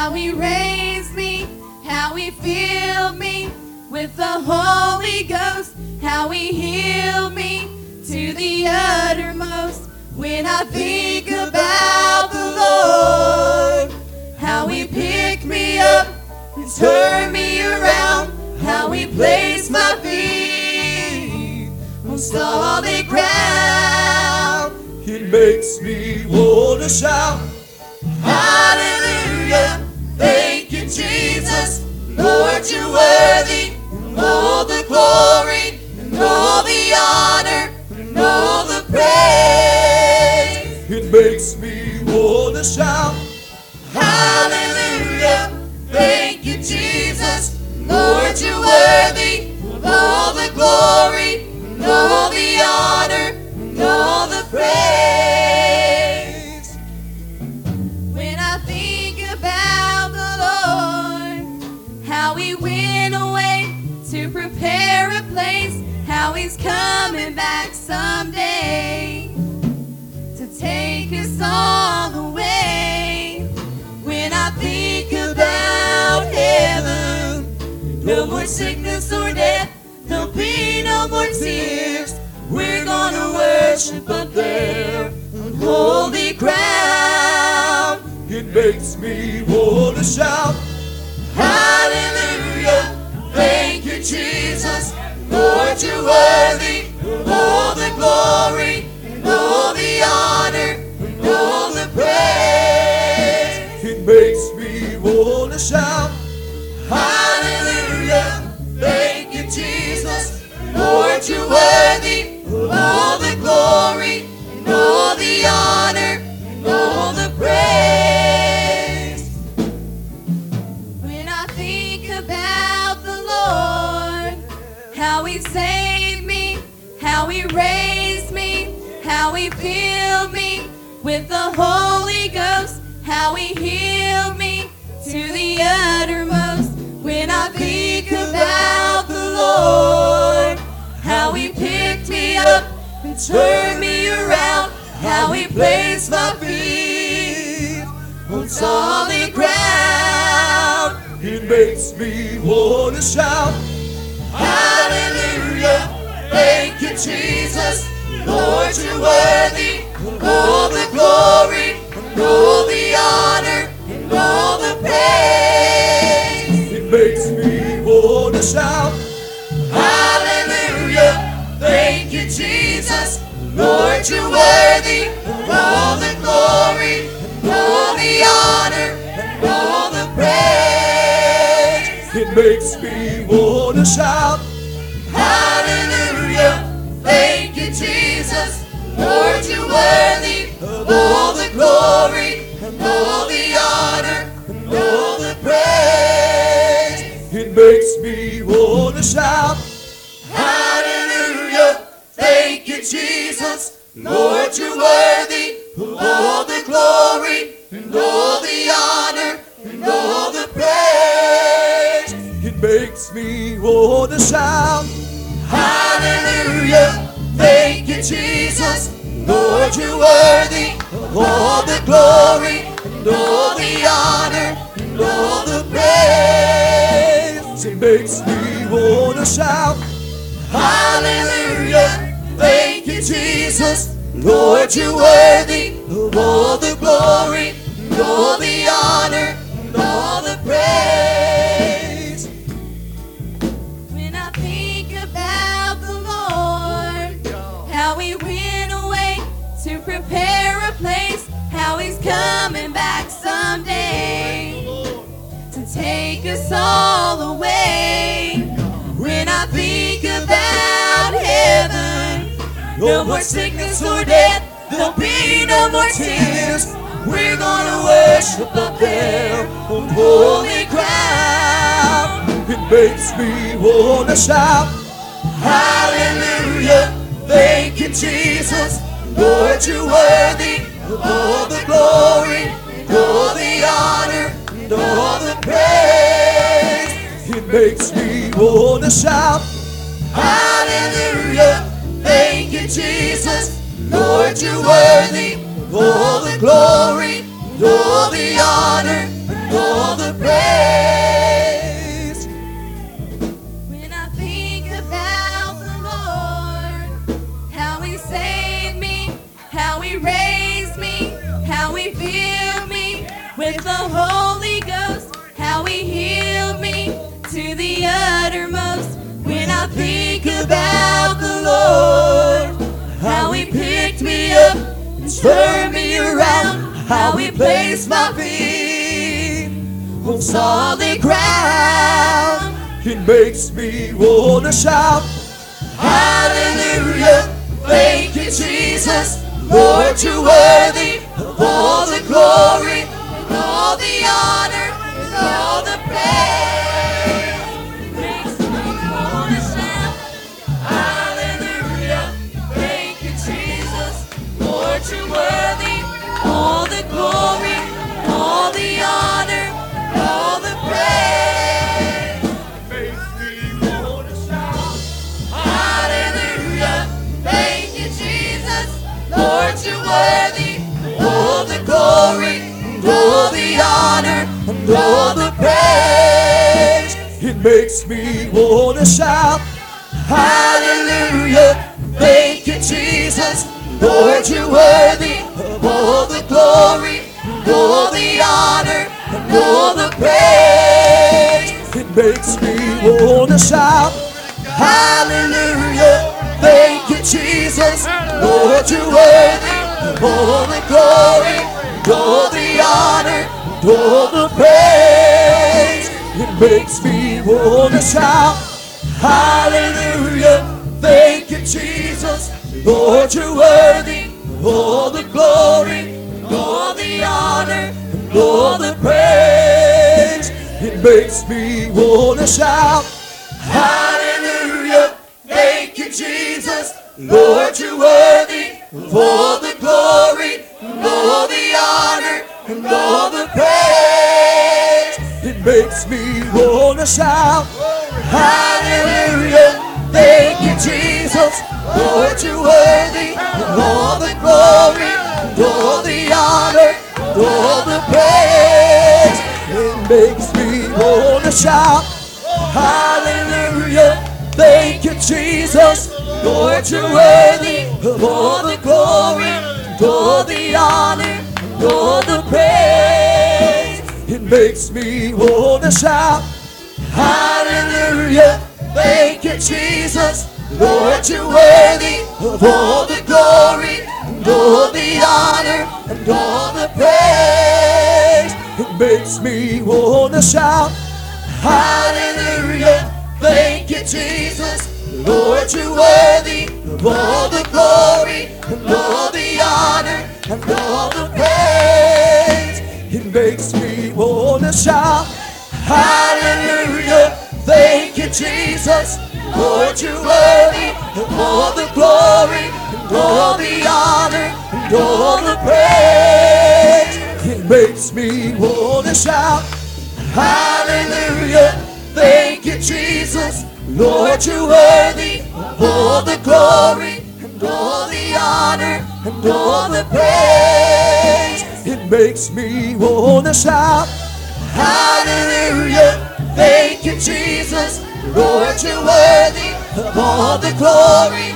He saved me, how He raised me, how He filled me with the Holy Ghost, how He healed me to the uttermost. When I think about the Lord, how He picked me up and turned me around, how He placed my feet on solid ground. It makes me want to shout. Hallelujah. You're worthy. And all the glory, and all the honor, and all the praise. It makes me want to shout. Someday to take us all away. When I think about heaven, no more sickness or death, there'll be no more tears. We're gonna worship up there on holy ground. It makes me want to shout. Hallelujah. Thank you, Jesus. Lord, you're worthy It makes me want to shout. Hallelujah. Thank you, Jesus. Lord, you're worthy of all the glory, and all the honor, and all the praise. When I think about the Lord, how He saved me, how He raised me, how He filled me with the Holy Ghost, how He healed me to the uttermost. When I think about the Lord, how He picked me up and turned me around, how He placed my feet on solid ground. It makes me want to shout. Hallelujah. Thank you, Jesus. Lord, you're worthy of all the glory, and all shout. Hallelujah. Thank you, Jesus. Lord, you're worthy of all the glory, and all the honor, and all the praise. It makes me want to shout. Lord, you're worthy of all the glory, and all the honor, and all the praise. It makes me want to shout. Hallelujah. Thank you, Jesus. Lord, you're worthy of all the glory, and all the honor, and all the praise. It makes me want to shout. Hallelujah. Thank you, Jesus. Lord, you're worthy of all the glory, and all the honor, and all the praise. When I think about the Lord, how He went away to prepare a place, how He's coming back someday to take us all away. No more sickness or death, there'll be no more tears. We're gonna worship up there on holy ground. It makes me want to shout. Hallelujah, thank you, Jesus. Lord, you're worthy of all the glory, and all the honor, and all the praise. It makes me want to shout. Hallelujah. Jesus, Lord, you're worthy. All the glory, all the honor, and all the praise. When I think about the Lord, how He saved me, how He raised me, how He filled me with the Holy Ghost, how He healed me to the uttermost. When I think about the Lord turned me around, how He placed my feet on solid ground. It makes me wanna shout. Hallelujah. Thank you, Jesus. Lord, you're worthy of all the glory worthy. All the glory, and all the honor, and all the praise. It makes me wanna shout. Hallelujah. Thank you, Jesus. Lord, you're worthy of all the glory, and all the honor, and all the praise. It makes me wanna shout. Hallelujah. Thank you, Jesus. Lord, you're worthy all the glory, and all the honor, and all the praise. It makes me wanna shout. Hallelujah. Thank you, Jesus. Lord, you're worthy all the glory, and all the honor, and all the praise. It makes me wanna shout. Hallelujah. Thank you, Jesus. Lord, you're worthy of the and all the praise. It makes me wanna shout. Hallelujah. Thank you, Jesus. Lord, you're worthy of all the glory, and all the honor, and all the praise. It makes me wanna shout. Hallelujah. Thank you, Jesus. Lord, you're worthy of all the glory, and all the honor, all the praise. It makes me wanna shout. Hallelujah. Thank you, Jesus. Lord, you're worthy of all the glory, and all the honor, and all the praise. It makes me wanna shout. Hallelujah. Thank you, Jesus. Lord, you're worthy of all the glory, and all makes me wanna shout. Hallelujah. Thank you, Jesus. Lord, you're worthy of all the glory, and all the honor, and all the praise. It makes me wanna shout. Hallelujah. Thank you, Jesus. Lord, you're worthy of all the glory, and all the honor, and all the praise. It makes me wanna shout. Hallelujah. Thank you, Jesus. Lord, you're worthy of all the glory,